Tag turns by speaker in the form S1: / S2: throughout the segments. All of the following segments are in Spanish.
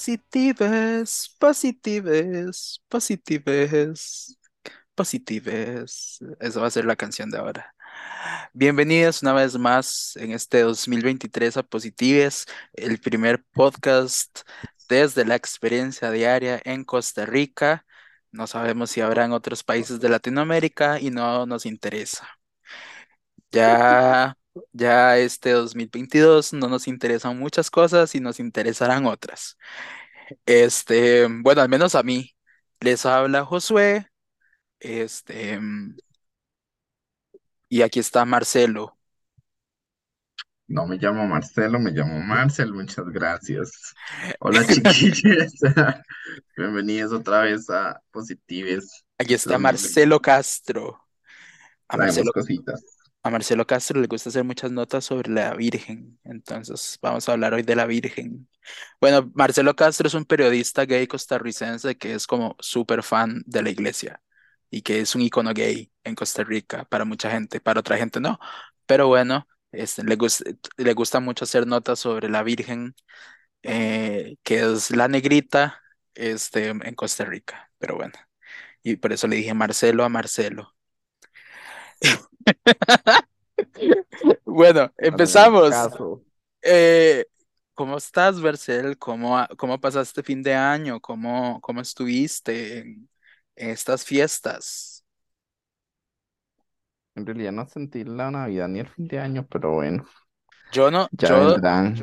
S1: Positives, positives, positives, positives. Esa va a ser la canción de ahora. Bienvenidos una vez más en este 2023 a Positives, el primer podcast desde la experiencia diaria en Costa Rica. No sabemos si habrá en otros países de Latinoamérica y no nos interesa. Ya, ya este 2022 no nos interesan muchas cosas y nos interesarán otras. Este, bueno, al menos a mí. Les habla Josué. Este, y aquí está Marcelo.
S2: No me llamo Marcelo, me llamo Marcel, muchas gracias. Hola chiquillos, bienvenidos otra vez a Positives.
S1: Aquí está Marcelo Castro. A
S2: Traemos
S1: Marcelo,
S2: cositas.
S1: A Marcelo Castro le gusta hacer muchas notas sobre la Virgen, entonces vamos a hablar hoy de la Virgen. Bueno, Marcelo Castro es un periodista gay costarricense que es como súper fan de la iglesia y que es un icono gay en Costa Rica para mucha gente, para otra gente no. Pero bueno, este, le gusta, le gusta mucho hacer notas sobre la Virgen, eh, que es la negrita este, en Costa Rica. Pero bueno, y por eso le dije Marcelo a Marcelo. Bueno, empezamos. Eh, ¿cómo estás, Marcel? ¿Cómo, cómo pasaste fin de año? ¿Cómo, cómo estuviste en, estas fiestas?
S2: En realidad no sentí la Navidad ni el fin de año, pero bueno,
S1: Yo no,
S2: ya
S1: yo,
S2: vendrán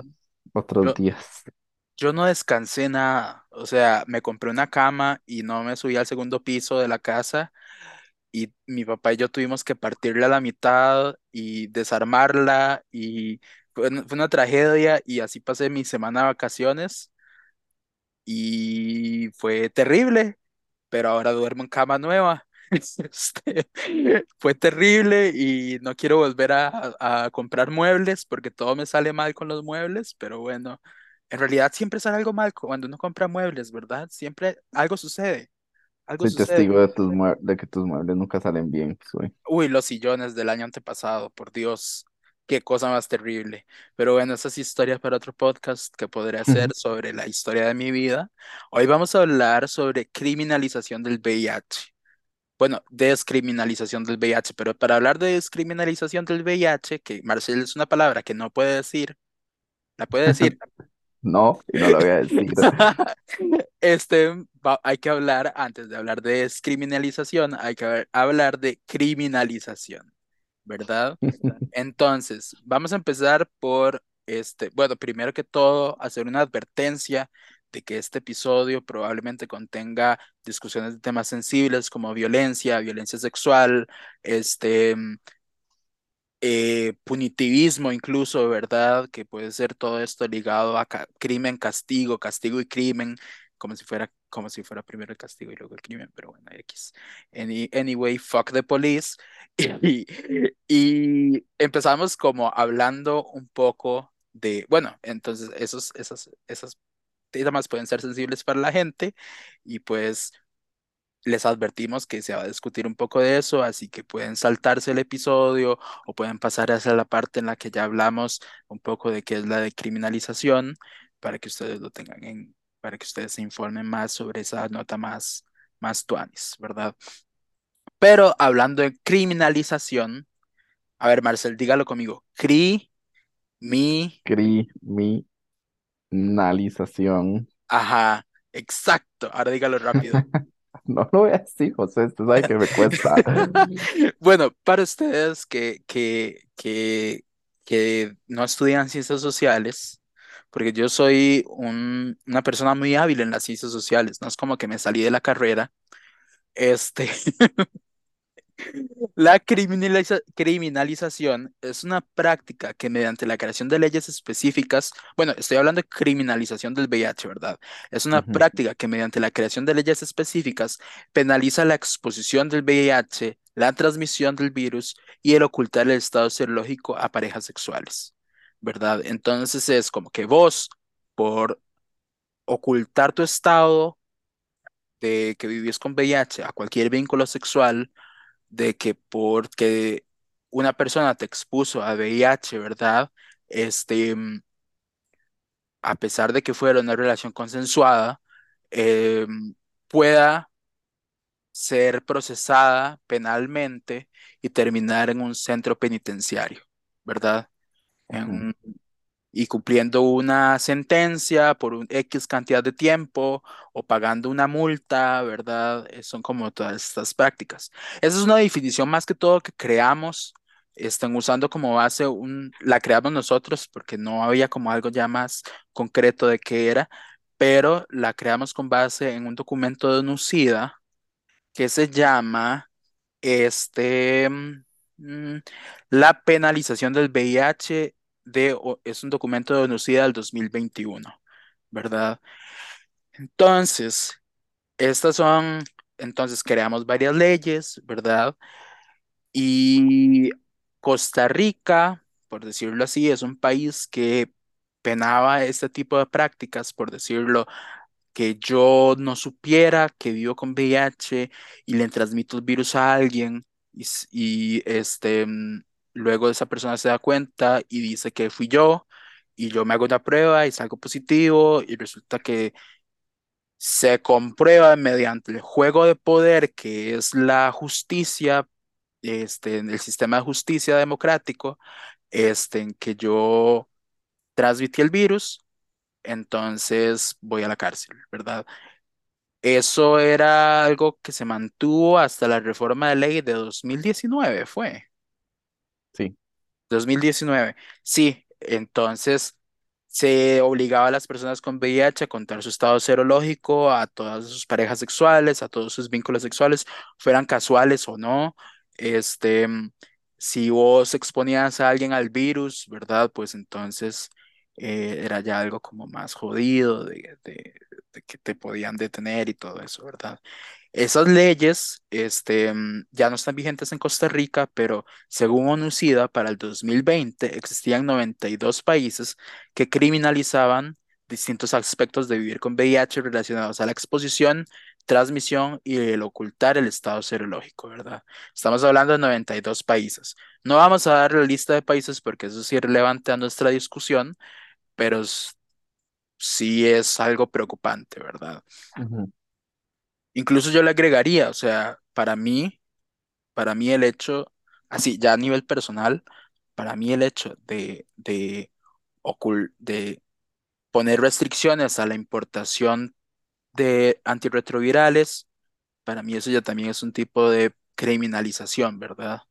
S2: otros
S1: yo,
S2: días.
S1: yo no descansé nada. O sea, me compré una cama y no me subí al segundo piso de la casa y mi papá y yo tuvimos que partirla a la mitad y desarmarla y fue, una- fue una tragedia y así pasé mi semana de vacaciones y fue terrible. pero ahora duermo en cama nueva. Este, fue terrible y no quiero volver a, a comprar muebles porque todo me sale mal con los muebles, pero bueno, en realidad siempre sale algo mal cuando uno compra muebles, ¿verdad? Siempre algo sucede, algo
S2: Soy
S1: sucede.
S2: testigo de tus de que tus muebles nunca salen bien, soy.
S1: Uy, los sillones del año antepasado, por Dios, qué cosa más terrible. Pero bueno, esa es historia para otro podcast que podré hacer sobre la historia de mi vida. Hoy vamos a hablar sobre criminalización del VIH. Bueno, descriminalización del VIH, pero para hablar de descriminalización del VIH, que Marcel es una palabra que no puede decir, ¿la puede decir?
S2: No, y no lo voy a decir.
S1: Este, va- hay que hablar, antes de hablar de descriminalización, hay que hab- hablar de criminalización, ¿verdad? Entonces, vamos a empezar por este, bueno, primero que todo, hacer una advertencia de que este episodio probablemente contenga discusiones de temas sensibles como violencia, violencia sexual, este, eh, punitivismo incluso, ¿verdad? Que puede ser todo esto ligado a ca- crimen, castigo, castigo y crimen, como si fuera, como si fuera primero el castigo y luego el crimen, pero bueno, X. Any- anyway, fuck the police. Y, y empezamos como hablando un poco de, bueno, entonces esos, esas, esas temas pueden ser sensibles para la gente y pues les advertimos que se va a discutir un poco de eso, así que pueden saltarse el episodio o pueden pasar hacia la parte en la que ya hablamos un poco de qué es la decriminalización para que ustedes lo tengan en, para que ustedes se informen más sobre esa nota más, más tuanis, ¿verdad? Pero hablando de criminalización, a ver, Marcel, dígalo conmigo. Cri, mi,
S2: Criminalización.
S1: ajá, exacto. Ahora dígalo rápido.
S2: No lo voy a decir, José, sabe que me cuesta.
S1: Bueno, para ustedes que, que, que, que no estudian ciencias sociales, porque yo soy un- una persona muy hábil en las ciencias sociales, no es como que me salí de la carrera, este, La criminaliza- criminalización es una práctica que mediante la creación de leyes específicas, bueno, estoy hablando de criminalización del VIH, ¿verdad? Es una práctica que mediante la creación de leyes específicas penaliza la exposición del VIH, la transmisión del virus y el ocultar el estado serológico a parejas sexuales, ¿verdad? Entonces es como que vos, por ocultar tu estado de que vivís con VIH a cualquier vínculo sexual, de que porque una persona te expuso a VIH, ¿verdad? Este, mm, a pesar de que fuera una relación consensuada, eh, pueda ser procesada penalmente y terminar en un centro penitenciario, ¿verdad? En un- y cumpliendo una sentencia por un X cantidad de tiempo o pagando una multa, ¿verdad? Eh, Son como todas estas prácticas. Esa es una definición más que todo que creamos, están usando como base un, la creamos nosotros porque no había como algo ya más concreto de qué era, pero la creamos con base en un documento de NUCIDA que se llama este, mm, la penalización del VIH de, es un documento de ONUCIDA del 2021, ¿verdad? Entonces, estas son, entonces creamos varias leyes, ¿verdad? Y Costa Rica, por decirlo así, es un país que penaba este tipo de prácticas, por decirlo que yo no supiera que vivo con VIH y le transmito el virus a alguien y, este, mm, luego esa persona se da cuenta y dice que fui yo y yo me hago una prueba y salgo positivo y resulta que se comprueba mediante el juego de poder que es la justicia, este, el sistema de justicia democrático, este, en que yo transmití el virus, entonces voy a la cárcel, ¿verdad? Eso era algo que se mantuvo hasta la reforma de ley de 2019, ¿fue?
S2: Sí.
S1: 2019. Sí, entonces se obligaba a las personas con VIH a contar su estado serológico a todas sus parejas sexuales, a todos sus vínculos sexuales, fueran casuales o no. Este, mm, si vos exponías a alguien al virus, ¿verdad? Pues entonces eh, era ya algo como más jodido de, de de que te podían detener y todo eso, ¿verdad? Esas leyes, este, mm, ya no están vigentes en Costa Rica, pero según ONUCIDA, para el 2020 existían 92 países que criminalizaban distintos aspectos de vivir con VIH relacionados a la exposición, transmisión y el ocultar el estado serológico, ¿verdad? Estamos hablando de 92 países. No vamos a dar la lista de países porque eso es irrelevante a nuestra discusión, pero sí es algo preocupante, ¿verdad? Incluso yo le agregaría, o sea, para mí, para mí el hecho, así, ya a nivel personal, para mí el hecho de, de, de poner restricciones a la importación de antirretrovirales, para mí eso ya también es un tipo de criminalización, ¿verdad?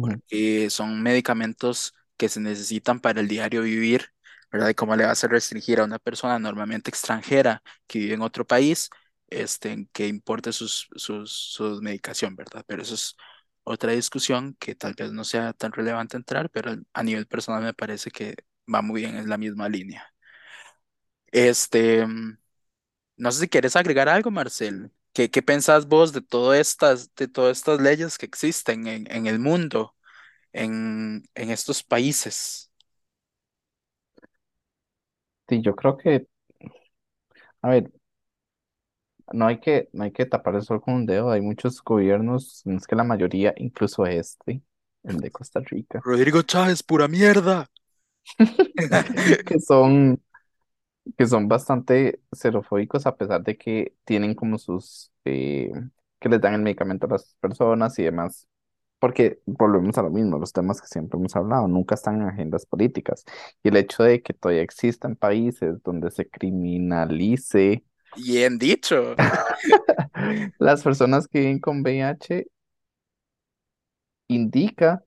S1: porque son medicamentos que se necesitan para el diario vivir, ¿verdad? Y cómo le vas a restringir a una persona normalmente extranjera que vive en otro país, este, que importe sus, sus, su medicación, ¿verdad? Pero eso es otra discusión que tal vez no sea tan relevante entrar, pero a nivel personal me parece que va muy bien en la misma línea. Este, mm, no sé si quieres agregar algo, Marcel. ¿Qué, qué pensás vos de todas estas, de todas estas leyes que existen en, en el mundo? en, en estos países.
S2: Sí, yo creo que, a ver, no hay que, no hay que tapar el sol con un dedo. Hay muchos gobiernos, no es que la mayoría, incluso este, el de Costa Rica,
S1: Rodrigo Chávez, pura mierda.
S2: que son, que son bastante xerofóbicos a pesar de que tienen como sus, eh, que les dan el medicamento a las personas y demás. Porque volvemos a lo mismo, los temas que siempre hemos hablado, nunca están en agendas políticas. Y el hecho de que todavía existan países donde se criminalice
S1: Bien dicho.
S2: las personas que viven con VIH indica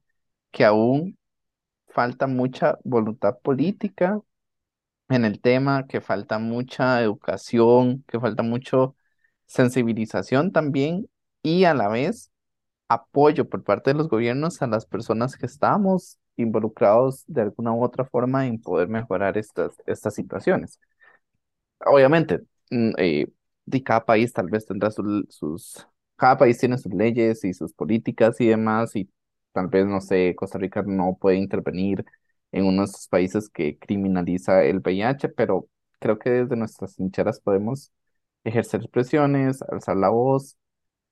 S2: que aún falta mucha voluntad política en el tema, que falta mucha educación, que falta mucho sensibilización también y a la vez apoyo por parte de los gobiernos a las personas que estamos involucrados de alguna u otra forma en poder mejorar estas, estas situaciones. Obviamente, eh, de cada país tal vez tendrá su- sus, cada país tiene sus leyes y sus políticas y demás, y tal vez, no sé, Costa Rica no puede intervenir en uno de estos países que criminaliza el VIH, pero creo que desde nuestras trincheras podemos ejercer presiones, alzar la voz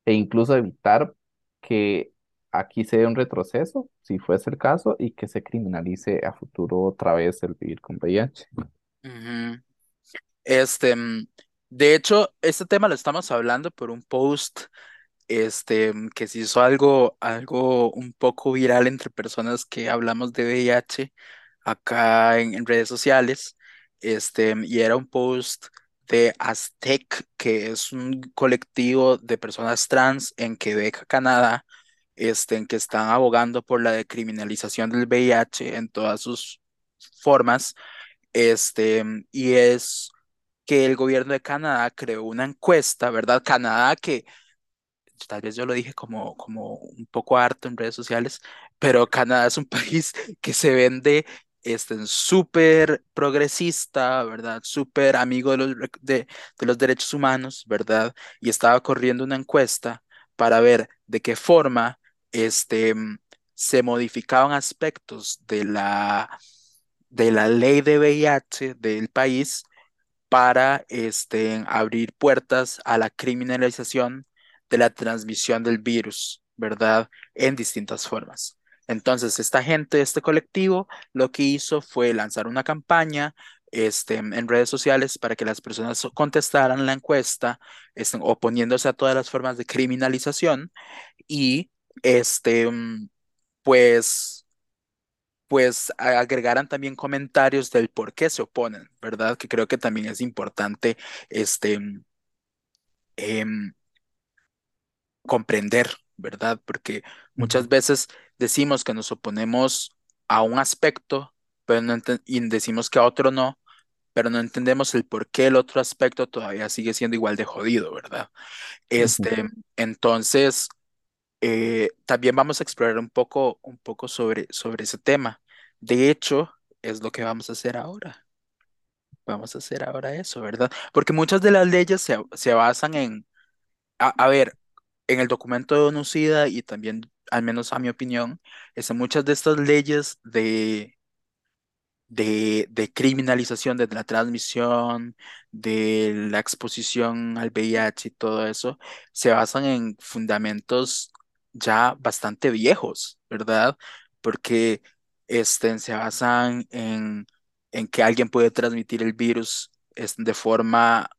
S2: e incluso evitar que aquí se dé un retroceso, si fuese el caso, y que se criminalice a futuro otra vez el vivir con VIH.
S1: Este, mm, de hecho, este tema lo estamos hablando por un post, este, que se hizo algo, algo un poco viral entre personas que hablamos de VIH acá en, en redes sociales, este, y era un post de Aztec, que es un colectivo de personas trans en Quebec, Canadá, este, en que están abogando por la decriminalización del VIH en todas sus formas, este, y es que el gobierno de Canadá creó una encuesta, ¿verdad? Canadá que tal vez yo lo dije como, como un poco harto en redes sociales, pero Canadá es un país que se vende este, súper progresista, ¿verdad? Súper amigo de los, de, de los derechos humanos, ¿verdad? Y estaba corriendo una encuesta para ver de qué forma este, mm, se modificaban aspectos de la, de la ley de VIH del país para este, abrir puertas a la criminalización de la transmisión del virus, ¿verdad? En distintas formas. Entonces, esta gente, este colectivo, lo que hizo fue lanzar una campaña este, en redes sociales para que las personas contestaran la encuesta, este, oponiéndose a todas las formas de criminalización y, este, mm, pues pues agregaran también comentarios del por qué se oponen, ¿verdad? Que creo que también es importante este, em, comprender, ¿verdad? Porque muchas veces decimos que nos oponemos a un aspecto, pero no y decimos que a otro no, pero no entendemos el por qué el otro aspecto todavía sigue siendo igual de jodido, ¿verdad? Este, entonces, eh, también vamos a explorar un poco, un poco sobre, sobre ese tema. De hecho, es lo que vamos a hacer ahora. Vamos a hacer ahora eso, ¿verdad? Porque muchas de las leyes se, se basan en, a, ver, en el documento de ONU-SIDA y también, al menos a mi opinión, es en muchas de estas leyes de de, de criminalización de la transmisión, de la exposición al VIH y todo eso, se basan en fundamentos ya bastante viejos, ¿verdad? Porque este, se basan en, en que alguien puede transmitir el virus es, de forma,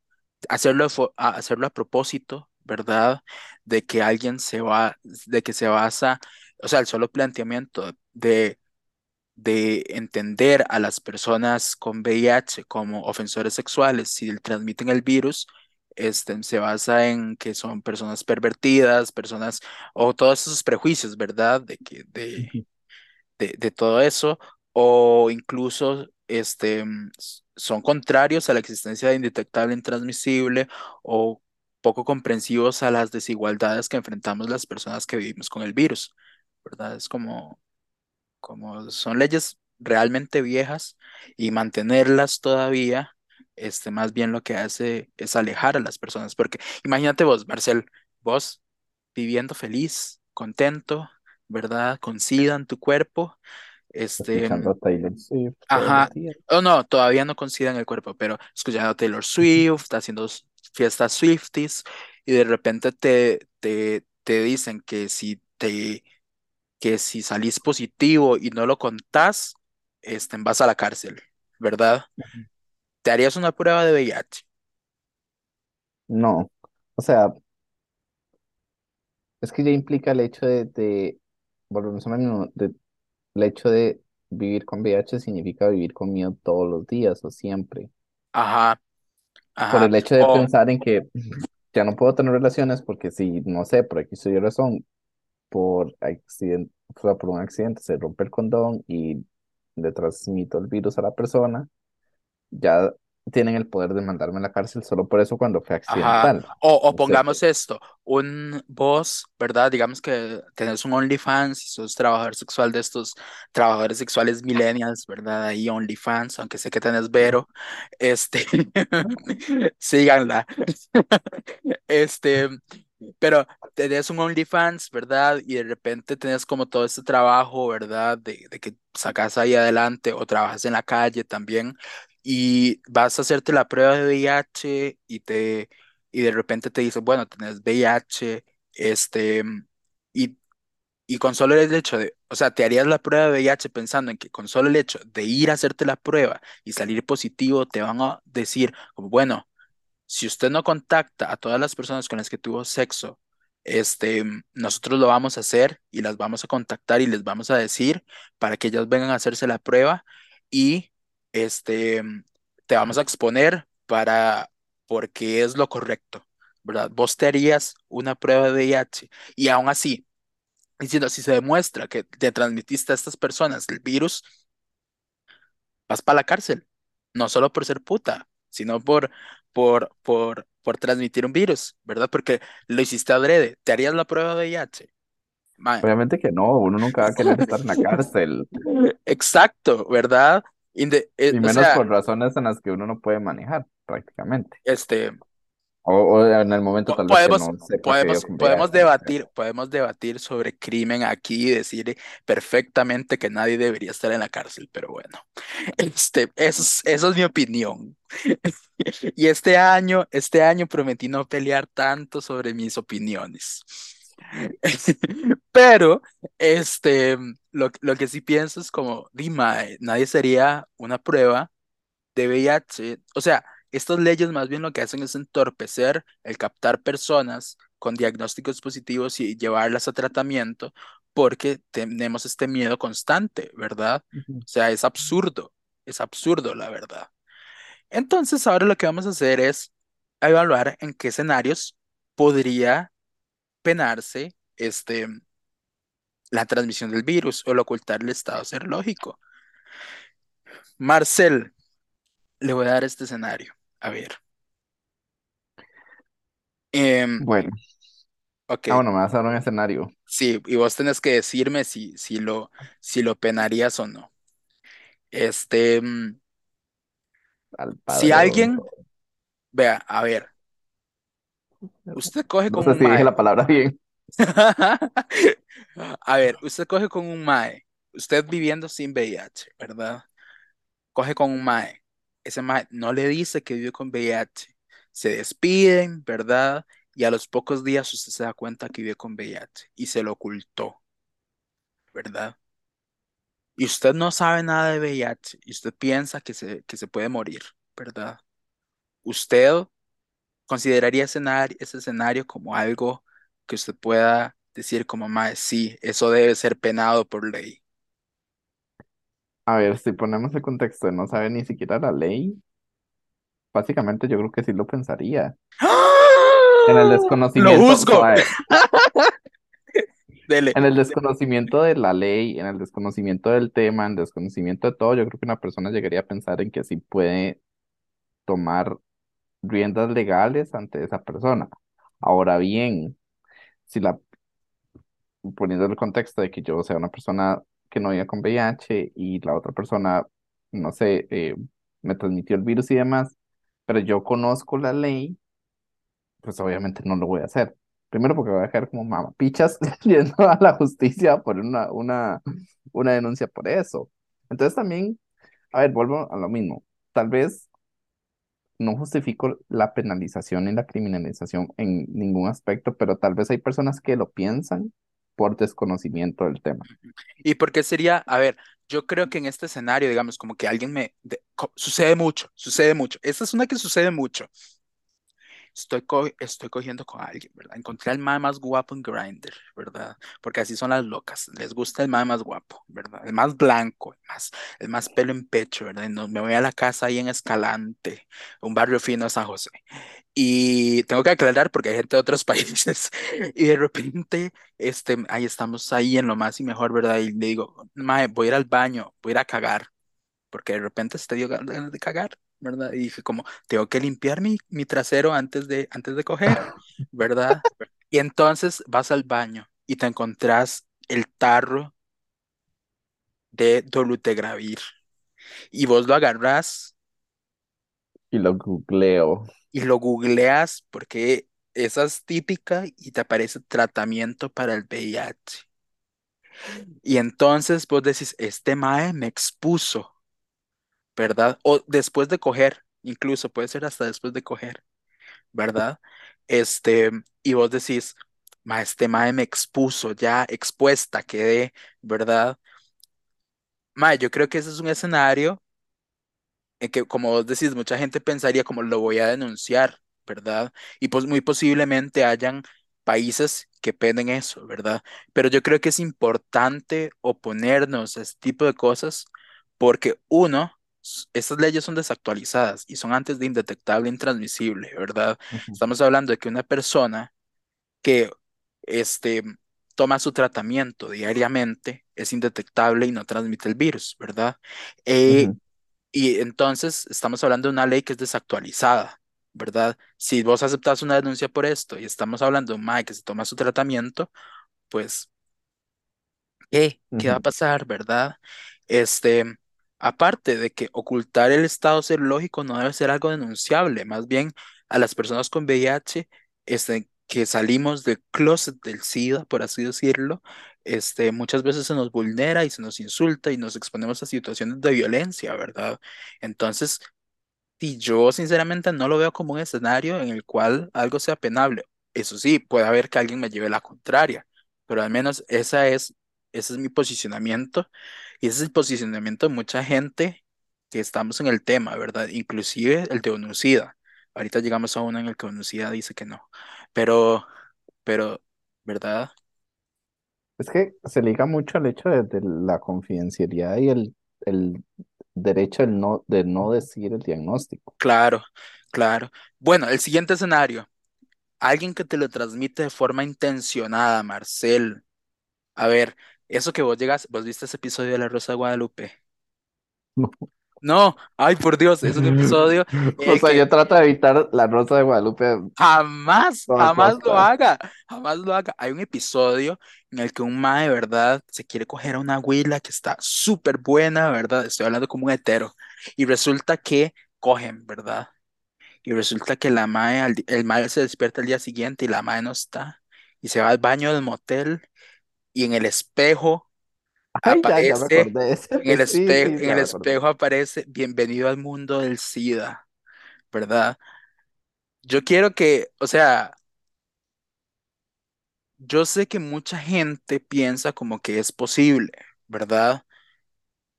S1: hacerlo, hacerlo a propósito, ¿verdad? De que alguien se va, de que se basa, o sea, el solo planteamiento de de entender a las personas con VIH como ofensores sexuales si transmiten el virus, este, se basa en que son personas pervertidas, personas o todos esos prejuicios, ¿verdad? De que de, de, de todo eso, o incluso este, son contrarios a la existencia de indetectable intransmisible o poco comprensivos a las desigualdades que enfrentamos las personas que vivimos con el virus, ¿verdad? Es como como son leyes realmente viejas y mantenerlas todavía, este, más bien lo que hace es alejar a las personas, porque imagínate vos, Marcel, vos viviendo feliz, contento, ¿verdad? Con SIDA en tu cuerpo, este,
S2: Escuchando a Taylor Swift
S1: ajá,
S2: días.
S1: o no, todavía no con SIDA en el cuerpo, pero escuchando a Taylor Swift, haciendo fiestas Swifties, y de repente te, te, te dicen que si te que si salís positivo y no lo contás, este, vas a la cárcel, ¿verdad?
S2: Ujú.
S1: ¿Te harías una prueba de VIH?
S2: No, o sea, es que ya implica el hecho de, de volvemos a lo mismo, de- el hecho de vivir con VIH significa vivir con miedo todos los días o siempre.
S1: Ajá,
S2: Por el hecho de
S1: O,
S2: pensar en que ya no puedo tener relaciones porque si, no sé, por X o Y razón, por accidente, o sea, por un accidente se rompe el condón y le transmito el virus a la persona, ya tienen el poder de mandarme a la cárcel solo por eso cuando fue
S1: ajá.
S2: accidental.
S1: O, o pongamos esto, un vos, ¿verdad? Digamos que tenés un OnlyFans y sos trabajador sexual de estos trabajadores sexuales millennials, ¿verdad? Ahí OnlyFans, aunque sé que tenés Vero, este, síganla. Este, pero tenés un OnlyFans, ¿verdad? Y de repente tenés como todo este trabajo, ¿verdad? De, de que sacas ahí adelante o trabajas en la calle también y vas a hacerte la prueba de VIH y te y de repente te dicen, bueno, tenés VIH, este, y, Y con solo el hecho de, o sea, te harías la prueba de VIH pensando en que con solo el hecho de ir a hacerte la prueba y salir positivo, te van a decir, como, bueno, si usted no contacta a todas las personas con las que tuvo sexo, este, nosotros lo vamos a hacer y las vamos a contactar y les vamos a decir para que ellas vengan a hacerse la prueba y este, te vamos a exponer para, porque es lo correcto, ¿verdad? Vos te harías una prueba de VIH y aún así diciendo, si se demuestra que te transmitiste a estas personas el virus, vas para la cárcel. No solo por ser puta, sino por, por, por, por transmitir un virus, ¿verdad? Porque lo hiciste adrede. ¿Te harías la prueba de VIH? Mae.
S2: Obviamente que no, uno nunca va a querer estar en la cárcel,
S1: Exacto, ¿verdad? Inde- eh,
S2: y
S1: o
S2: menos
S1: sea,
S2: por razones en las que uno no puede manejar, prácticamente.
S1: este,
S2: O, o en el momento tal vez que
S1: Podemos,
S2: no sepa que vivo
S1: podemos, podemos
S2: no
S1: debatir, podemos debatir sobre crimen aquí y decir perfectamente que nadie debería estar en la cárcel, pero bueno, este, eso es, eso es mi opinión. Y este año, este año prometí no pelear tanto sobre mis opiniones. Pero, este, lo, lo que sí pienso es como, Dima, nadie sería una prueba de VIH. O sea, estas leyes más bien lo que hacen es entorpecer el captar personas con diagnósticos positivos y llevarlas a tratamiento porque tenemos este miedo constante, ¿verdad? O sea, es absurdo, es absurdo, la verdad. Entonces, ahora lo que vamos a hacer es evaluar en qué escenarios podría penarse este, la transmisión del virus o el ocultar el estado serológico. Marcel, le voy a dar este escenario. A ver. Em,
S2: Bueno,
S1: ok,
S2: ah, bueno, me vas a dar un escenario
S1: sí, y vos tenés que decirme si, si lo, si lo penarías o no. Este, mm, si alguien, vea, a ver, usted coge
S2: No
S1: con
S2: sé
S1: un
S2: si dije
S1: mae.
S2: la palabra bien.
S1: A ver, usted coge con un mae, usted viviendo sin VIH, ¿verdad? Coge con un mae. Ese mae no le dice que vive con VIH. Se despiden, ¿verdad? Y a los pocos días usted se da cuenta que vive con VIH y se lo ocultó, ¿verdad? Y usted no sabe nada de VIH y usted piensa que se, que se puede morir, ¿verdad? ¿Usted consideraría escenario- ese escenario como algo que usted pueda decir como mae, sí, eso debe ser penado por ley?
S2: A ver, si ponemos el contexto de no saber ni siquiera la ley, básicamente yo creo que sí lo pensaría. En el
S1: ¡Ah! Lo
S2: desconocimiento,
S1: juzgo.
S2: suave,
S1: Dele.
S2: en el desconocimiento de la ley, en el desconocimiento del tema, en el desconocimiento de todo, yo creo que una persona llegaría a pensar en que sí puede tomar riendas legales ante esa persona. Ahora bien, si la, poniendo el contexto de que yo sea una persona que no vive con VIH y la otra persona, no sé, eh, me transmitió el virus y demás, pero yo conozco la ley, pues obviamente no lo voy a hacer. Primero porque voy a dejar como mamapichas yendo a la justicia por una, una, una denuncia por eso. Entonces también, a ver, vuelvo a lo mismo. Tal vez no justifico la penalización y la criminalización en ningún aspecto, pero tal vez hay personas que lo piensan por desconocimiento del tema.
S1: ¿Y por qué sería? A ver, yo creo que en este escenario, digamos, como que alguien me... de- sucede mucho, sucede mucho. Esta es una que sucede mucho. Estoy, co- estoy cogiendo con alguien, ¿verdad? Encontré al mae más guapo en Grindr, ¿verdad? Porque así son las locas. Les gusta el mae más guapo, ¿verdad? El más blanco, el más, el más pelo en pecho, ¿verdad? No- me voy a la casa ahí en Escalante, un barrio fino de San José. Y tengo que aclarar porque hay gente de otros países. Y de repente, este, ahí estamos ahí en lo más y mejor, ¿verdad? Y le digo, mae, voy a ir al baño, voy a ir a cagar, porque de repente se te dio ganas de cagar, ¿verdad? Y dije como, tengo que limpiar mi, mi trasero antes de, antes de coger, ¿verdad? Y entonces vas al baño y te encontrás el tarro de dolutegravir y vos lo agarrás
S2: Y lo googleo.
S1: y lo googleas porque esa es típica y te aparece tratamiento para el VIH. Y entonces vos decís, este mae me expuso, ¿verdad? O después de coger, incluso puede ser hasta después de coger, ¿verdad? Este, y vos decís, ma, este mae me expuso, ya expuesta quedé, ¿verdad? Ma, yo creo que ese es un escenario en que, como vos decís, mucha gente pensaría como lo voy a denunciar, ¿verdad? Y pues muy posiblemente hayan países que penden eso, ¿verdad? Pero yo creo que es importante oponernos a este tipo de cosas porque uno, estas leyes son desactualizadas y son antes de indetectable e intransmisible, ¿verdad? Estamos hablando de que una persona que este, toma su tratamiento diariamente es indetectable y no transmite el virus, ¿verdad? Eh, y entonces estamos hablando de una ley que es desactualizada, ¿verdad? Si vos aceptas una denuncia por esto y estamos hablando de un mae que se toma su tratamiento, pues, ¿qué? ¿Qué va a pasar, verdad? Este, aparte de que ocultar el estado serológico no debe ser algo denunciable, más bien a las personas con VIH, este, que salimos del closet del SIDA, por así decirlo, este, muchas veces se nos vulnera y se nos insulta y nos exponemos a situaciones de violencia, ¿verdad? Entonces, y yo sinceramente no lo veo como un escenario en el cual algo sea penable. Eso sí, puede haber que alguien me lleve la contraria, pero al menos esa es, ese es mi posicionamiento y ese es el posicionamiento de mucha gente que estamos en el tema, ¿verdad? Inclusive el de Onucida. Ahorita llegamos a uno en el que Onucida dice que no, pero, pero, ¿verdad?
S2: Es que se liga mucho al hecho de, de la confidencialidad y el, el derecho del no, de no decir el diagnóstico.
S1: Claro, claro. Bueno, el siguiente escenario, alguien que te lo transmite de forma intencionada, Marcel. A ver, eso que vos llegas, vos viste ese episodio de La Rosa de Guadalupe. No, ay por Dios, es un episodio
S2: O sea,
S1: que
S2: yo trato de evitar la Rosa de Guadalupe
S1: jamás, jamás lo haga, jamás lo haga. Hay un episodio en el que un mae de verdad se quiere coger a una huila que está súper buena, ¿verdad? Estoy hablando como un hetero. Y resulta que cogen, ¿verdad? Y resulta que la mae, el mae se despierta el día siguiente y la mae no está. Y se va al baño del motel y en el espejo
S2: Ay, ya, ya me
S1: Aparece,
S2: ese,
S1: en el
S2: sí,
S1: espejo,
S2: sí,
S1: en el espejo aparece Bienvenido al mundo del SIDA, ¿verdad? Yo quiero que, o sea, yo sé que mucha gente piensa como que es posible, ¿verdad?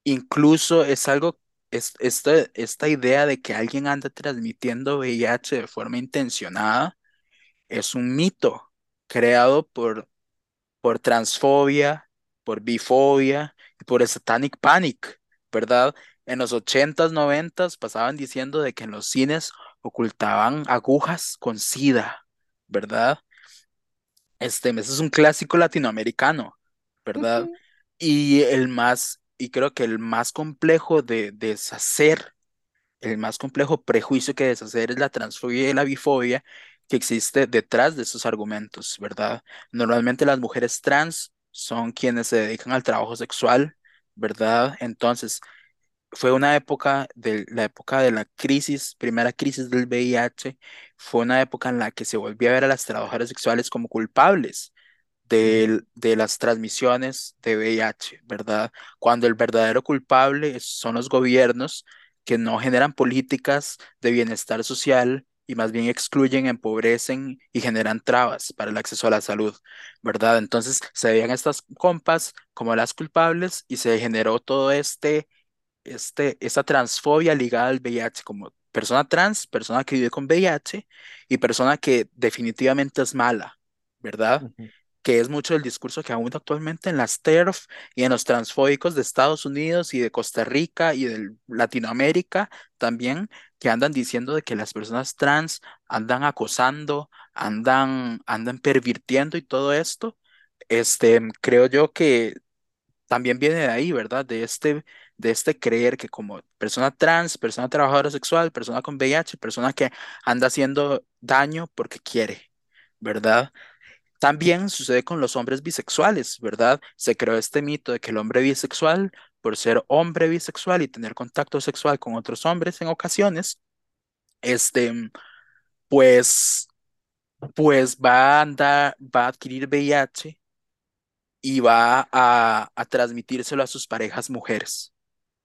S1: Incluso es algo, es, esta, esta idea de que alguien anda transmitiendo VIH de forma intencionada es un mito creado por por transfobia, por bifobia y por el satanic panic, ¿verdad? En los ochentas, noventas pasaban diciendo de que en los cines ocultaban agujas con sida, ¿verdad? Este, ese es un clásico latinoamericano, ¿verdad? Y el más, y creo que el más complejo de deshacer el más complejo prejuicio que deshacer es la transfobia y la bifobia que existe detrás de esos argumentos, ¿verdad? Normalmente las mujeres trans son quienes se dedican al trabajo sexual, ¿verdad? Entonces, fue una época de la época de la crisis, primera crisis del VIH, fue una época en la que se volvió a ver a las trabajadoras sexuales como culpables del- de las transmisiones de VIH, ¿verdad? Cuando el verdadero culpable son los gobiernos que no generan políticas de bienestar social y más bien excluyen, empobrecen y generan trabas para el acceso a la salud, ¿verdad? Entonces se veían estas compas como las culpables y se generó todo este, este, esta transfobia ligada al VIH como persona trans, persona que vive con VIH y persona que definitivamente es mala, ¿verdad? Que es mucho el discurso que aún actualmente en las TERF y en los transfóbicos de Estados Unidos y de Costa Rica y de Latinoamérica también, que andan diciendo de que las personas trans andan acosando, andan, andan pervirtiendo y todo esto. Este, creo yo que también viene de ahí, ¿verdad? De este, de este creer que como persona trans, persona trabajadora sexual, persona con VIH, persona que anda haciendo daño porque quiere, ¿verdad? También sucede con los hombres bisexuales, ¿verdad? Se creó este mito de que el hombre bisexual, por ser hombre bisexual y tener contacto sexual con otros hombres en ocasiones, este, pues, pues va a andar, va a adquirir VIH y va a, a transmitírselo a sus parejas mujeres,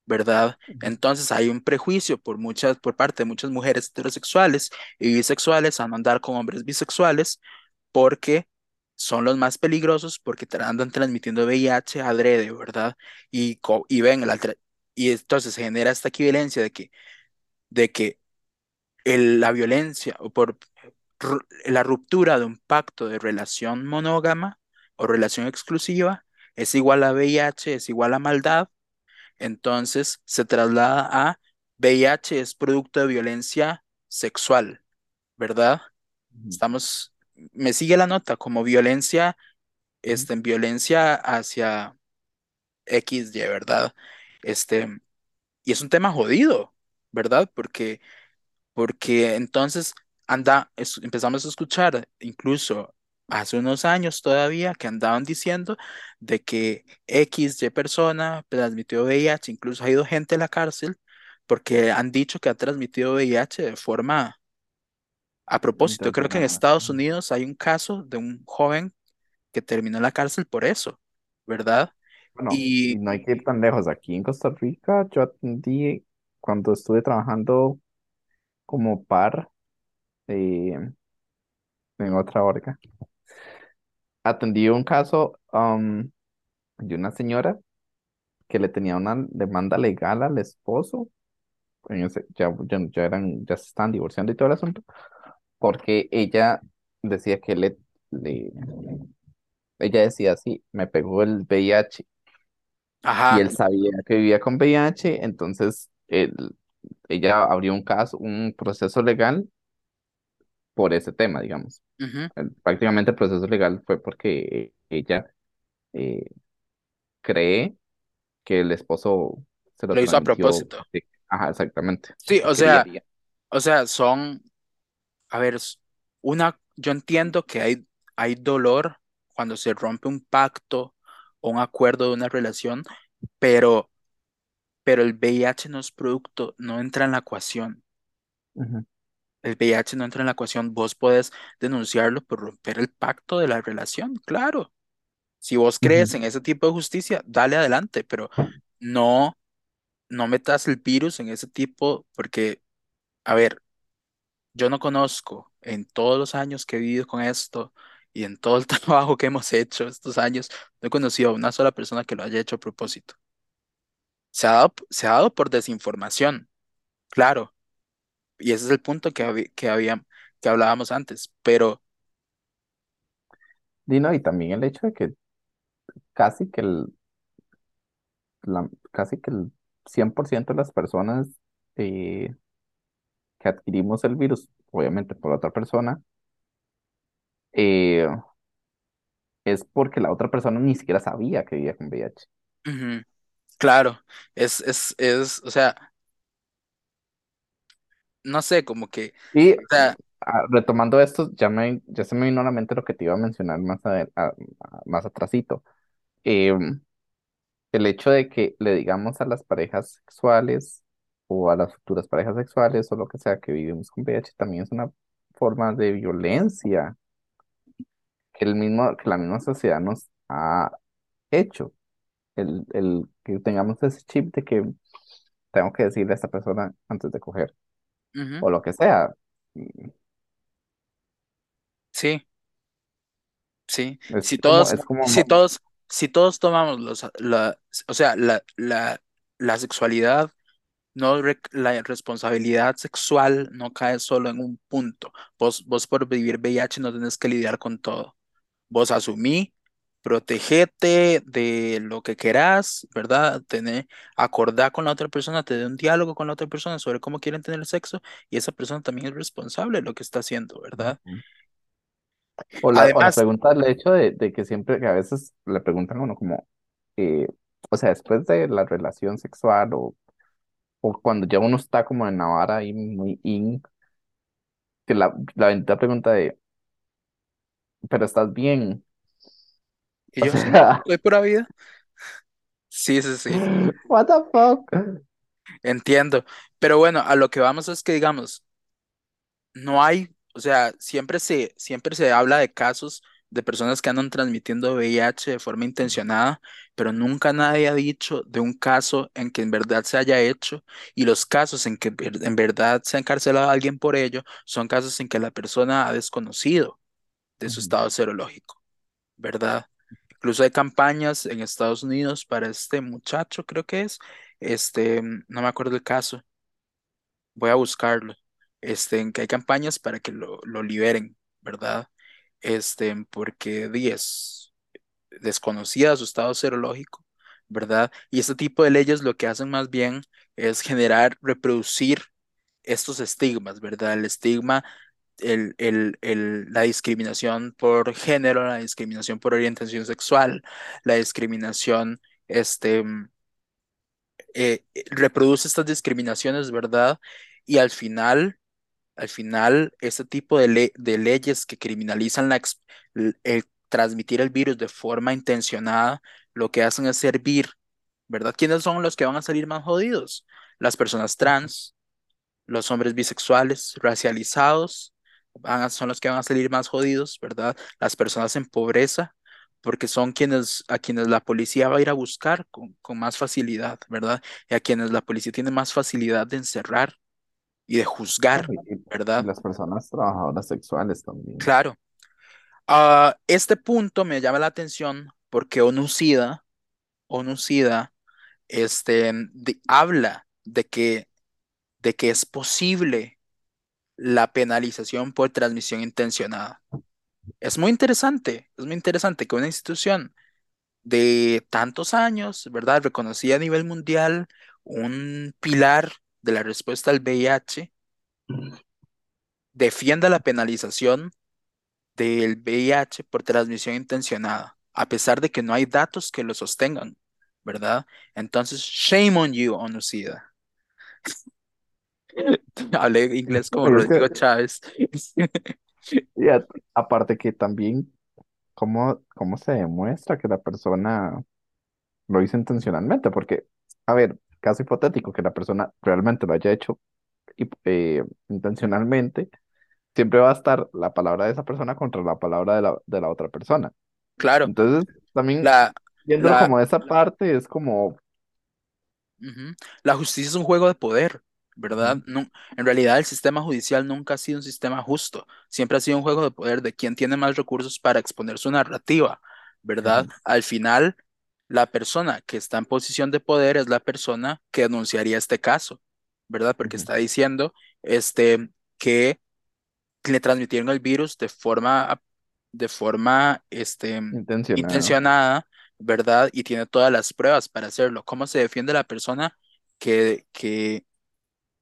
S1: ¿verdad? Entonces hay un prejuicio por muchas, por parte de muchas mujeres heterosexuales y bisexuales a no andar con hombres bisexuales porque son los más peligrosos porque te andan transmitiendo VIH adrede, ¿verdad? Y, y ven, la y entonces se genera esta equivalencia de que, de que el- la violencia o por la ruptura de un pacto de relación monógama o relación exclusiva es igual a VIH, es igual a maldad, entonces se traslada a VIH es producto de violencia sexual, ¿verdad? Estamos, me sigue la nota como violencia, este, en violencia hacia XY, ¿verdad? Este, y es un tema jodido, ¿verdad? Porque porque entonces anda, es- empezamos a escuchar incluso hace unos años todavía que andaban diciendo de que X, Y persona transmitió VIH, incluso ha ido gente a la cárcel porque han dicho que ha transmitido VIH de forma a propósito. Creo que en. Estados. Unidos hay un caso de un joven que terminó en la cárcel por eso, ¿verdad?
S2: Bueno, y no hay que ir tan lejos. Aquí en Costa Rica, yo atendí cuando estuve trabajando como par eh, en otra orga. Atendí un caso um, de una señora que le tenía una demanda legal al esposo. En ese- ya, ya, ya eran, ya se estaban divorciando y todo el asunto, porque ella decía que le, le- ella decía así, me pegó el VIH y
S1: ajá,
S2: él sabía que vivía con VIH, entonces él- ella abrió un caso, un proceso legal por ese tema, digamos. El- prácticamente el proceso legal fue porque ella eh, cree que el esposo se lo
S1: lo hizo a propósito.
S2: Ajá, exactamente,
S1: Sí, o sea, o sea, son A ver, una, yo entiendo que hay, hay dolor cuando se rompe un pacto o un acuerdo de una relación, pero, pero el VIH no es producto, no entra en la ecuación. El VIH no entra en la ecuación. Vos podés denunciarlo por romper el pacto de la relación, claro. Si vos crees en ese tipo de justicia, dale adelante, pero no, no metas el virus en ese tipo, porque, a ver, Yo no conozco en todos los años que he vivido con esto y en todo el trabajo que hemos hecho estos años, no he conocido a una sola persona que lo haya hecho a propósito. Se ha dado, se ha dado por desinformación, claro, y ese es el punto que, que, que hablábamos antes, pero
S2: Dino, y también el hecho de que casi que el, la- casi que el 100% de las personas eh, que adquirimos el virus, obviamente por otra persona, eh, es porque la otra persona ni siquiera sabía que vivía con VIH.
S1: claro, es, es, es, o sea, no sé, como que,
S2: Y
S1: o sea,
S2: retomando esto, ya, me, ya se me vino a la mente lo que te iba a mencionar más, a- a- más atrasito. Em, el hecho de que le digamos a las parejas sexuales o a las futuras parejas sexuales o lo que sea que vivimos con VIH también es una forma de violencia que, el mismo, que la misma sociedad nos ha hecho. El, el que tengamos ese chip de que tengo que decirle a esta persona antes de coger
S1: ujú,
S2: o lo que sea.
S1: Sí. Sí,
S2: Es
S1: si
S2: como,
S1: todos,
S2: es como,
S1: si todos, si todos tomamos los, la, o sea, la, la, la sexualidad, no la responsabilidad sexual no cae solo en un punto. Vos, vos por vivir VIH no tenés que lidiar con todo. Vos asumí, protegete de lo que querás, ¿verdad? Tener, acordar con la otra persona, tener un diálogo con la otra persona sobre cómo quieren tener sexo y esa persona también es responsable de lo que está haciendo, ¿verdad?
S2: O la, o la
S1: Además,
S2: pregunta del hecho de, de que siempre, que a veces le preguntan a uno como, eh, o sea, después de la relación sexual o, o cuando ya uno está como en la vara ahí muy in, que la, la bendita pregunta de, pero estás bien.
S1: y
S2: O
S1: yo sí,
S2: sea,
S1: pura vida. Sí, sí, sí,
S2: what the fuck?
S1: entiendo. Pero bueno, a lo que vamos es que, digamos, no hay, o sea, siempre se, siempre se habla de casos de personas que andan transmitiendo VIH de forma intencionada, pero nunca nadie ha dicho de un caso en que en verdad se haya hecho, y los casos en que en verdad se ha encarcelado a alguien por ello son casos en que la persona ha desconocido de su estado serológico. ¿verdad? Incluso hay campañas en Estados Unidos para este muchacho, creo que es, este, no me acuerdo el caso, voy a buscarlo, este, en que hay campañas para que lo, lo liberen, ¿verdad? Este, porque 10 desconocida su estado serológico, ¿verdad? Y este tipo de leyes lo que hacen más bien es generar, reproducir estos estigmas, ¿verdad? El estigma, el, el, el, la discriminación por género, la discriminación por orientación sexual, la discriminación, este, eh, reproduce estas discriminaciones, ¿verdad? Y al final, al final, este tipo de, le- de leyes que criminalizan la, el, transmitir el virus de forma intencionada, lo que hacen es servir, ¿verdad? ¿Quiénes son los que van a salir más jodidos? Las personas trans, los hombres bisexuales, racializados, son los que van a salir más jodidos, ¿verdad? Las personas en pobreza, porque son quienes, a quienes la policía va a ir a buscar con, con más facilidad, ¿verdad? Y a quienes la policía tiene más facilidad de encerrar y de juzgar,
S2: y
S1: ¿verdad?
S2: las personas trabajadoras sexuales también.
S1: Claro. Ah, este punto me llama la atención porque ONUCIDA, ONUCIDA, este, de- habla de que, de que es posible la penalización por transmisión intencionada. Es muy interesante, es muy interesante que una institución de tantos años, ¿verdad? Reconocida a nivel mundial, un pilar de la respuesta al VIH, defienda la penalización del VIH por transmisión intencionada, a pesar de que no hay datos que lo sostengan, ¿verdad? Entonces, shame on you, ONUCIDA. Hablé inglés como
S2: es que,
S1: Rodrigo Chávez.
S2: y a- aparte que también, ¿cómo, cómo se demuestra que la persona lo hizo intencionalmente? Porque, a ver, caso hipotético, que la persona realmente lo haya hecho eh, intencionalmente, siempre va a estar la palabra de esa persona contra la palabra de la, de la otra persona.
S1: Claro,
S2: Entonces, también
S1: la,
S2: viéndolo
S1: la,
S2: como esa parte, es como.
S1: La justicia es un juego de poder, ¿verdad? No, en realidad el sistema judicial nunca ha sido un sistema justo, siempre ha sido un juego de poder de quién tiene más recursos para exponer su narrativa, ¿verdad?
S2: ujú,
S1: Al final, la persona que está en posición de poder es la persona que denunciaría este caso, ¿verdad? Porque está diciendo este, que le transmitieron el virus de forma, de forma este, intencionada, ¿verdad? Y tiene todas las pruebas para hacerlo. ¿Cómo se defiende la persona que, que,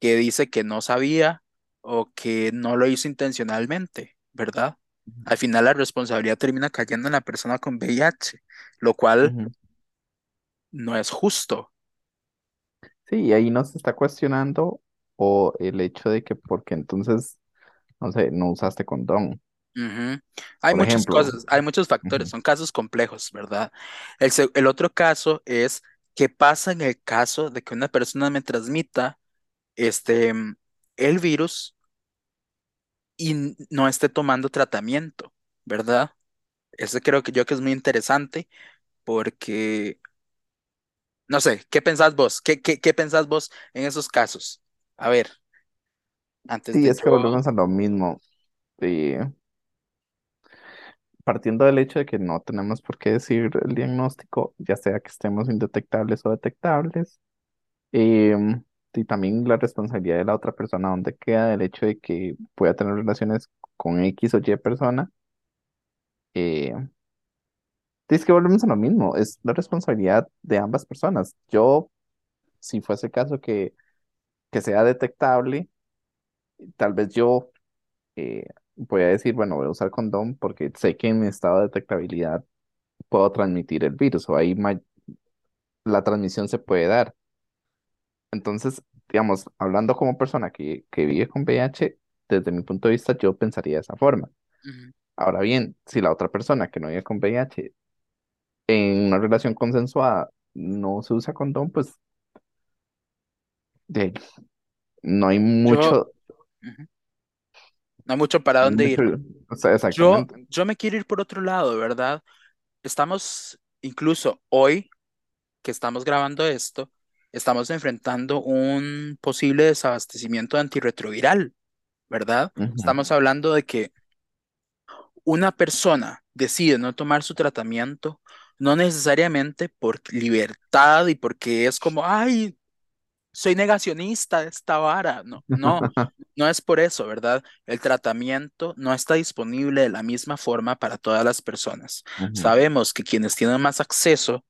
S1: que dice que no sabía o que no lo hizo intencionalmente, ¿verdad? Al final la responsabilidad termina cayendo en la persona con VIH, lo cual. No es justo.
S2: Sí, y ahí no se está cuestionando o el hecho de que porque entonces, no sé, no usaste condón.
S1: Hay
S2: por
S1: muchas
S2: ejemplo.
S1: cosas, hay muchos factores, son casos complejos, ¿verdad? El, el otro caso es qué pasa en el caso de que una persona me transmita este, el virus y no esté tomando tratamiento, ¿verdad? Eso creo que yo que es muy interesante porque, no sé, ¿qué pensás vos? ¿Qué, qué, qué pensás vos en esos casos? A ver, antes
S2: Sí,
S1: de
S2: es que volvemos a lo mismo. eh, partiendo del hecho de que no tenemos por qué decir el diagnóstico, ya sea que estemos indetectables o detectables, em, y también la responsabilidad de la otra persona, donde queda el hecho de que pueda tener relaciones con X o Y persona, eh, es que volvemos a lo mismo, es la responsabilidad de ambas personas. Yo, si fuese el caso que, que sea detectable, tal vez yo eh, voy a decir, bueno, voy a usar condón porque sé que en mi estado de detectabilidad puedo transmitir el virus o ahí la transmisión se puede dar. Entonces, digamos, hablando como persona que, que vive con VIH, desde mi punto de vista, yo pensaría de esa forma. Ahora bien, si la otra persona que no vive con VIH en una relación consensuada no se usa condón, pues de no hay mucho,
S1: no hay mucho para dónde ir.
S2: o sea,
S1: Yo, yo me quiero ir por otro lado, ¿verdad? Estamos, incluso hoy que estamos grabando esto, estamos enfrentando un posible desabastecimiento de antirretroviral, ¿verdad? Estamos hablando de que una persona decide no tomar su tratamiento, no necesariamente por libertad y porque es como, ay, soy negacionista de esta vara. No, no, no es por eso, ¿verdad? El tratamiento no está disponible de la misma forma para todas las personas. Sabemos que quienes tienen más acceso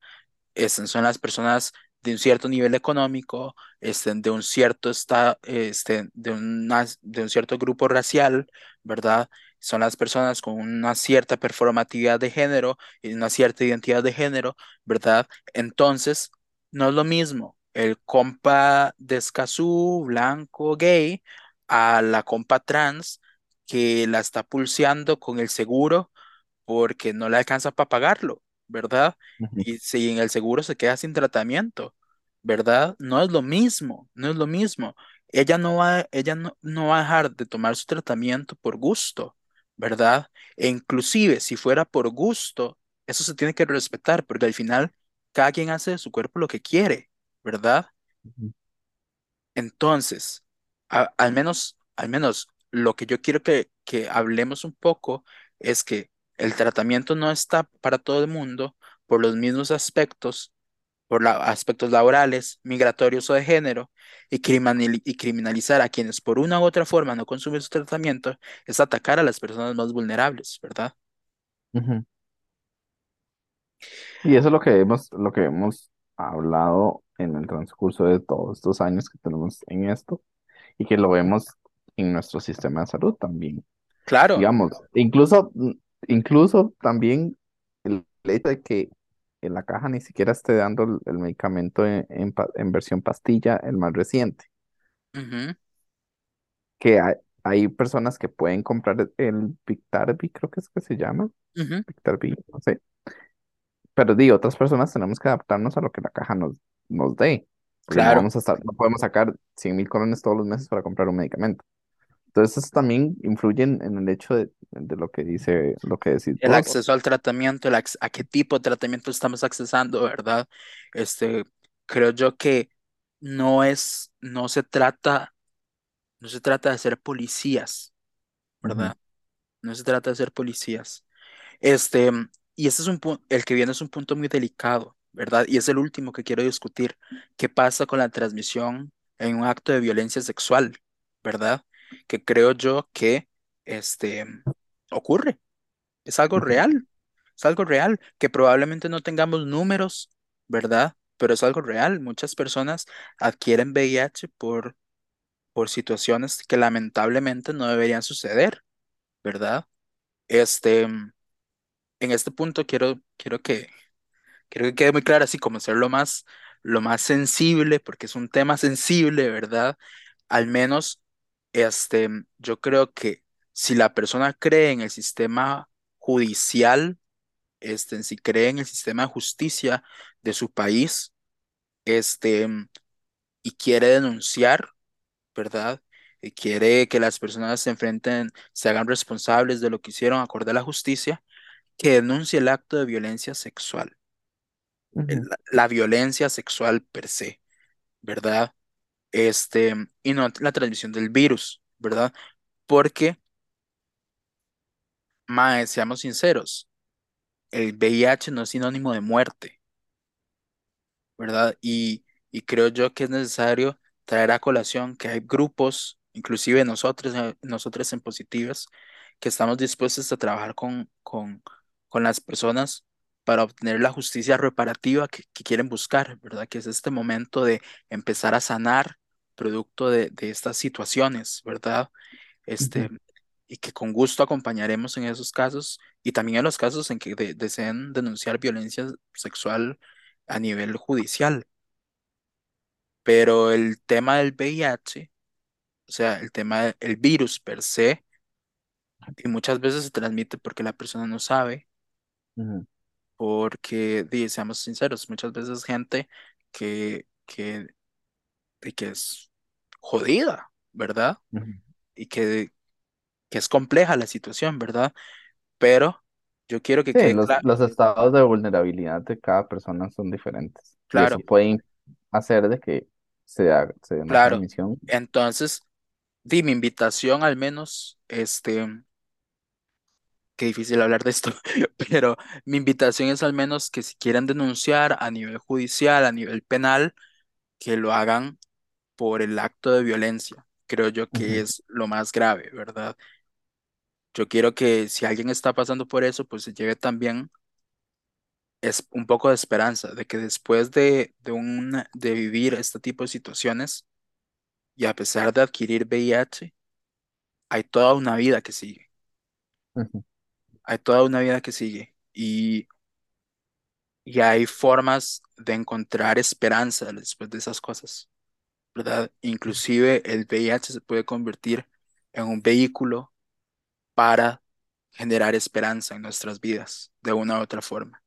S1: este, son las personas de un cierto nivel económico, este, de un cierto esta- este, de una- de un cierto grupo racial, ¿verdad? Son las personas con una cierta performatividad de género y una cierta identidad de género, ¿verdad? Entonces, no es lo mismo el compa de Escazú, blanco, gay, a la compa trans que la está pulseando con el seguro porque no le alcanza para pagarlo, ¿verdad? Y si en el seguro se queda sin tratamiento, ¿verdad? No es lo mismo, no es lo mismo. Ella no va, ella no, no va a dejar de tomar su tratamiento por gusto, ¿verdad? E inclusive si fuera por gusto, eso se tiene que respetar, porque al final cada quien hace de su cuerpo lo que quiere, ¿verdad? Entonces, a- al menos, al menos lo que yo quiero que, que hablemos un poco es que el tratamiento no está para todo el mundo por los mismos aspectos, por la- aspectos laborales, migratorios o de género, y, criminali- y criminalizar a quienes por una u otra forma no consumen su tratamiento es atacar a las personas más vulnerables, ¿verdad?
S2: ujú. Y eso es lo que hemos, lo que hemos hablado en el transcurso de todos estos años que tenemos en esto y que lo vemos en nuestro sistema de salud también.
S1: Claro,
S2: Digamos, incluso, incluso también el hecho de que en la caja ni siquiera esté dando el, el medicamento en, en versión pastilla, el más reciente, que hay, hay personas que pueden comprar el Biktarvy, creo que es que se llama,
S1: ujú,
S2: Biktarvy, no sé, pero di, otras personas tenemos que adaptarnos a lo que la caja nos, nos dé, no
S1: claro.
S2: vamos a estar, no podemos sacar cien mil colones todos los meses para comprar un medicamento. Entonces, eso también influye en, el hecho de, de lo que dice, lo que decís
S1: el acceso al tratamiento, el a qué tipo de tratamiento estamos accesando, ¿verdad? Este, creo yo que no es, no se trata, no se trata de ser policías, ¿verdad? No se trata de ser policías. Este, y este es un punto, el que viene es un punto muy delicado, ¿verdad? Y es el último que quiero discutir. ¿Qué pasa con la transmisión en un acto de violencia sexual, ¿verdad? Que creo yo que, este, ocurre. Es algo real, es algo real, que probablemente no tengamos números, ¿verdad? Pero es algo real. Muchas personas adquieren VIH por, por situaciones que lamentablemente no deberían suceder, ¿verdad? Este, en este punto quiero, quiero que, quiero que quede muy claro, así como ser lo más, lo más sensible, porque es un tema sensible, ¿verdad? Al menos, este, yo creo que si la persona cree en el sistema judicial, este, si cree en el sistema de justicia de su país, este, y quiere denunciar, ¿verdad? Y quiere que las personas se enfrenten, se hagan responsables de lo que hicieron acorde a la justicia, que denuncie el acto de violencia sexual, la violencia sexual per se, ¿verdad? Este, y no la transmisión del virus, ¿verdad? Porque, mae, seamos sinceros, el VIH no es sinónimo de muerte. ¿verdad? Y, y creo yo que es necesario traer a colación que hay grupos, inclusive nosotros, eh, nosotros en Positivas, que estamos dispuestos a trabajar con, con, con las personas para obtener la justicia reparativa que, que quieren buscar, ¿verdad? Que es este momento de empezar a sanar producto de, de estas situaciones, ¿verdad? Este, y que con gusto acompañaremos en esos casos y también en los casos en que de- deseen denunciar violencia sexual a nivel judicial. Pero el tema del VIH, o sea, el tema del virus per se, y muchas veces se transmite porque la persona no sabe, porque, seamos sinceros, muchas veces gente que, que, de que es jodida, ¿verdad? Y que, que es compleja la situación, ¿verdad? Pero yo quiero que
S2: Sí,
S1: quede
S2: los,
S1: claro,
S2: los estados de vulnerabilidad de cada persona son diferentes y
S1: claro,
S2: eso puede hacer de que se haga- se dé una
S1: claro.
S2: transmisión.
S1: Entonces, di mi invitación al menos, este, qué difícil hablar de esto, pero mi invitación es al menos que si quieren denunciar a nivel judicial, a nivel penal, que lo hagan por el acto de violencia. Creo yo que es lo más grave, ¿verdad? Yo quiero que si alguien está pasando por eso, pues se lleve también es un poco de esperanza de que después de, de, un, de vivir este tipo de situaciones y a pesar de adquirir VIH, hay toda una vida que sigue, hay toda una vida que sigue y, y hay formas de encontrar esperanza después de esas cosas, ¿verdad? Inclusive el VIH se puede convertir en un vehículo para generar esperanza en nuestras vidas de una u otra forma.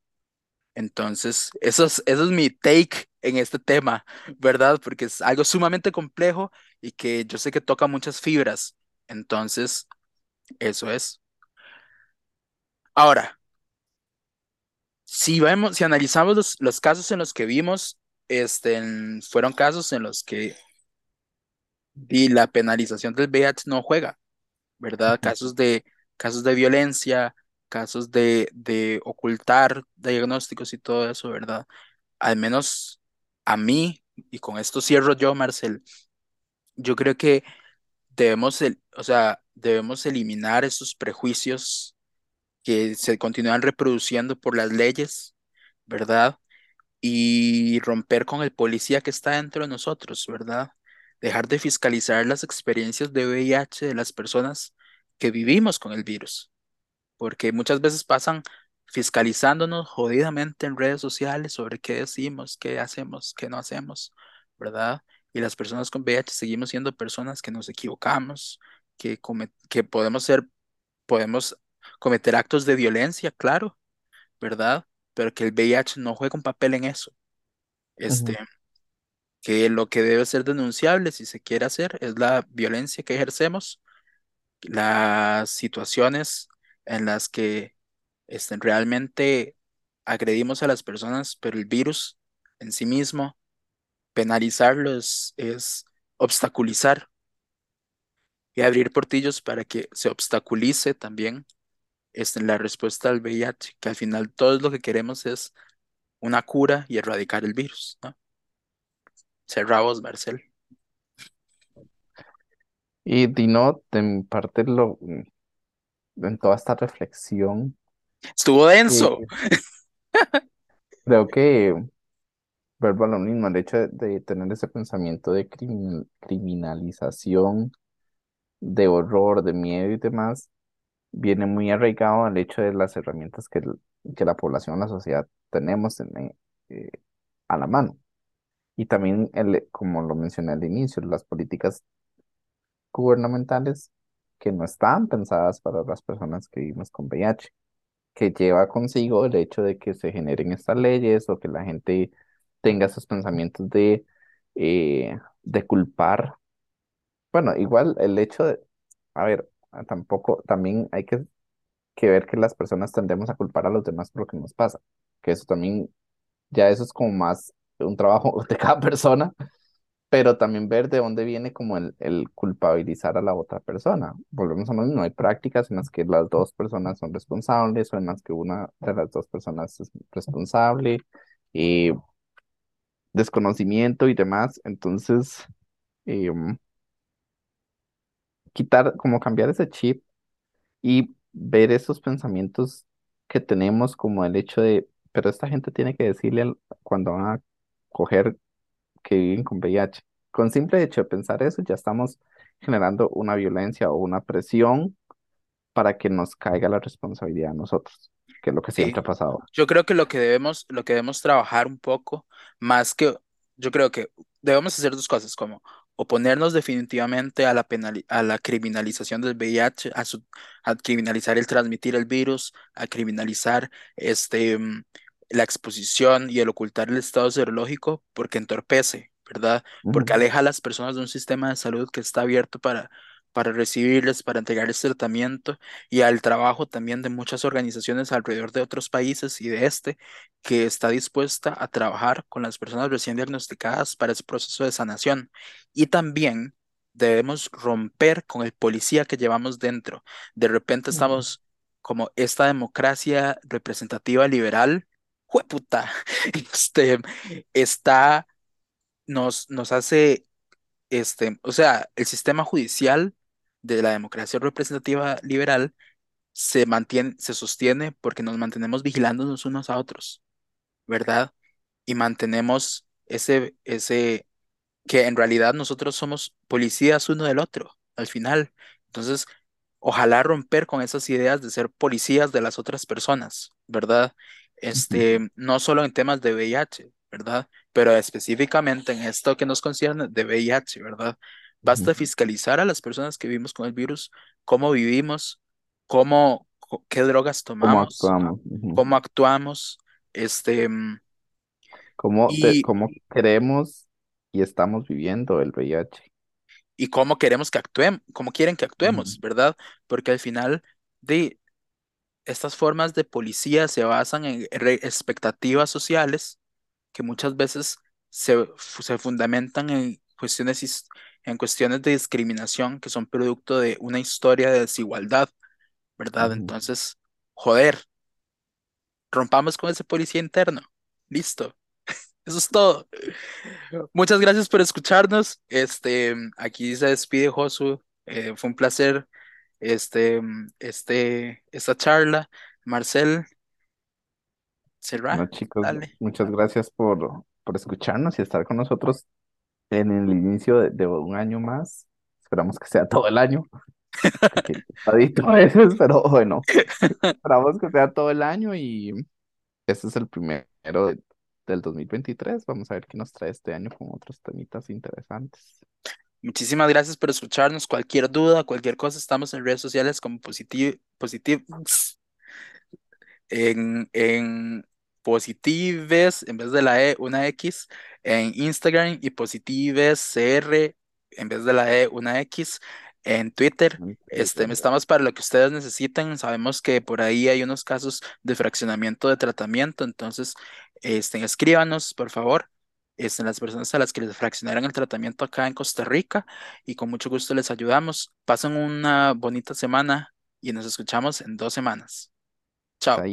S1: Entonces, eso es, eso es mi take en este tema, ¿verdad? Porque es algo sumamente complejo y que yo sé que toca muchas fibras. Entonces, eso es. Ahora, si vemos, si analizamos los, los casos en los que vimos, este, fueron casos en los que di, la penalización del VIH no juega, ¿verdad? Casos de, casos de violencia, casos de, de ocultar diagnósticos y todo eso, ¿verdad? Al menos a mí, y con esto cierro yo, Marcel, yo creo que debemos, el- o sea, debemos eliminar esos prejuicios que se continúan reproduciendo por las leyes, ¿verdad? Y romper con el policía que está dentro de nosotros, ¿verdad? Dejar de fiscalizar las experiencias de VIH de las personas que vivimos con el virus porque muchas veces pasan fiscalizándonos jodidamente en redes sociales sobre qué decimos, qué hacemos, qué no hacemos, ¿verdad? Y las personas con VIH seguimos siendo personas que nos equivocamos, que, come- que podemos ser, podemos cometer actos de violencia, claro, ¿verdad? Pero que el VIH no juega un papel en eso. Este, que lo que debe ser denunciable, si se quiere hacer, es la violencia que ejercemos, las situaciones en las que este, realmente agredimos a las personas, pero el virus en sí mismo, penalizarlos es obstaculizar y abrir portillos para que se obstaculice también este, la respuesta al VIH, que al final todo lo que queremos es una cura y erradicar el virus, ¿no? Cerramos, Marcel.
S2: Y Dino, mi parte, lo, en toda esta reflexión,
S1: Estuvo denso.
S2: eh, creo que vuelvo a lo mismo, el hecho de, de tener ese pensamiento de crimin- criminalización, de horror, de miedo y demás, viene muy arraigado al hecho de las herramientas que, que la población, la sociedad tenemos en, eh, a la mano. Y también, el, como lo mencioné al inicio, las políticas gubernamentales que no están pensadas para las personas que vivimos con VIH, que lleva consigo el hecho de que se generen estas leyes o que la gente tenga esos pensamientos de, eh, de culpar. Bueno, igual el hecho de, a ver, tampoco, también hay que, que ver que las personas tendemos a culpar a los demás por lo que nos pasa, que eso también, ya eso es como más un trabajo de cada persona pero también ver de dónde viene como el, el culpabilizar a la otra persona. Volvemos a lo mismo, hay prácticas en las que las dos personas son responsables o en las que una de las dos personas es responsable, y desconocimiento y demás. Entonces, eh, quitar, como cambiar ese chip y ver esos pensamientos que tenemos como el hecho de, pero esta gente tiene que decirle al- cuando van a coger que viven con VIH. Con simple hecho de pensar eso, ya estamos generando una violencia o una presión para que nos caiga la responsabilidad a nosotros, que es lo que siempre
S1: Sí.
S2: ha pasado.
S1: Yo creo que lo que debemos, lo que debemos trabajar un poco, más que, yo creo que debemos hacer dos cosas, como oponernos definitivamente a la penali- a la criminalización del VIH, a, su- a criminalizar el transmitir el virus, a criminalizar este, mm, la exposición y el ocultar el estado serológico, porque entorpece, ¿verdad? Porque aleja a las personas de un sistema de salud que está abierto para, para recibirles, para entregarles tratamiento y al trabajo también de muchas organizaciones alrededor de otros países y de este, que está dispuesta a trabajar con las personas recién diagnosticadas para ese proceso de sanación. Y también debemos romper con el policía que llevamos dentro. De repente estamos como esta democracia representativa liberal, jueputa, este, está, nos, nos hace, este, o sea, el sistema judicial de la democracia representativa liberal se mantiene, se sostiene porque nos mantenemos vigilándonos unos a otros, ¿verdad? Y mantenemos ese, ese, que en realidad nosotros somos policías uno del otro, al final. Entonces, ojalá romper con esas ideas de ser policías de las otras personas, ¿verdad? Este, no solo en temas de VIH, ¿verdad? Pero específicamente en esto que nos concierne de VIH, ¿verdad? Basta fiscalizar a las personas que vivimos con el virus, cómo vivimos, cómo, qué drogas tomamos,
S2: cómo actuamos,
S1: cómo actuamos, este,
S2: cómo,
S1: y,
S2: cómo queremos y estamos viviendo el VIH.
S1: Y cómo queremos que actuemos, cómo quieren que actuemos, ¿verdad? Porque al final de estas formas de policía se basan en expectativas sociales que muchas veces se, se fundamentan en cuestiones, en cuestiones de discriminación que son producto de una historia de desigualdad, ¿verdad? Entonces, joder, rompamos con ese policía interno. Listo. Eso es todo. Muchas gracias por escucharnos. Este, aquí se despide Josu. Eh, fue un placer este, este, esta charla. Marcel, cerrar.
S2: Chicos, muchas gracias por, por escucharnos y estar con nosotros en el inicio de, un año más. Esperamos que sea todo el año. a veces, pero bueno, esperamos que sea todo el año y este es el primero de, del 2023. Vamos a ver qué nos trae este año con otros temitas interesantes.
S1: Muchísimas gracias por escucharnos. Cualquier duda, cualquier cosa, estamos en redes sociales como Positiv, en, en Positives, en vez de la E, una X, en Instagram y Positives CR, en vez de la E, una X en Twitter. Este, estamos para lo que ustedes necesiten. Sabemos que por ahí hay unos casos de fraccionamiento de tratamiento, entonces este, escríbanos, por favor. Este, las personas a las que les fraccionaron el tratamiento acá en Costa Rica y con mucho gusto les ayudamos. Pasen una bonita semana y nos escuchamos en dos semanas. Chao.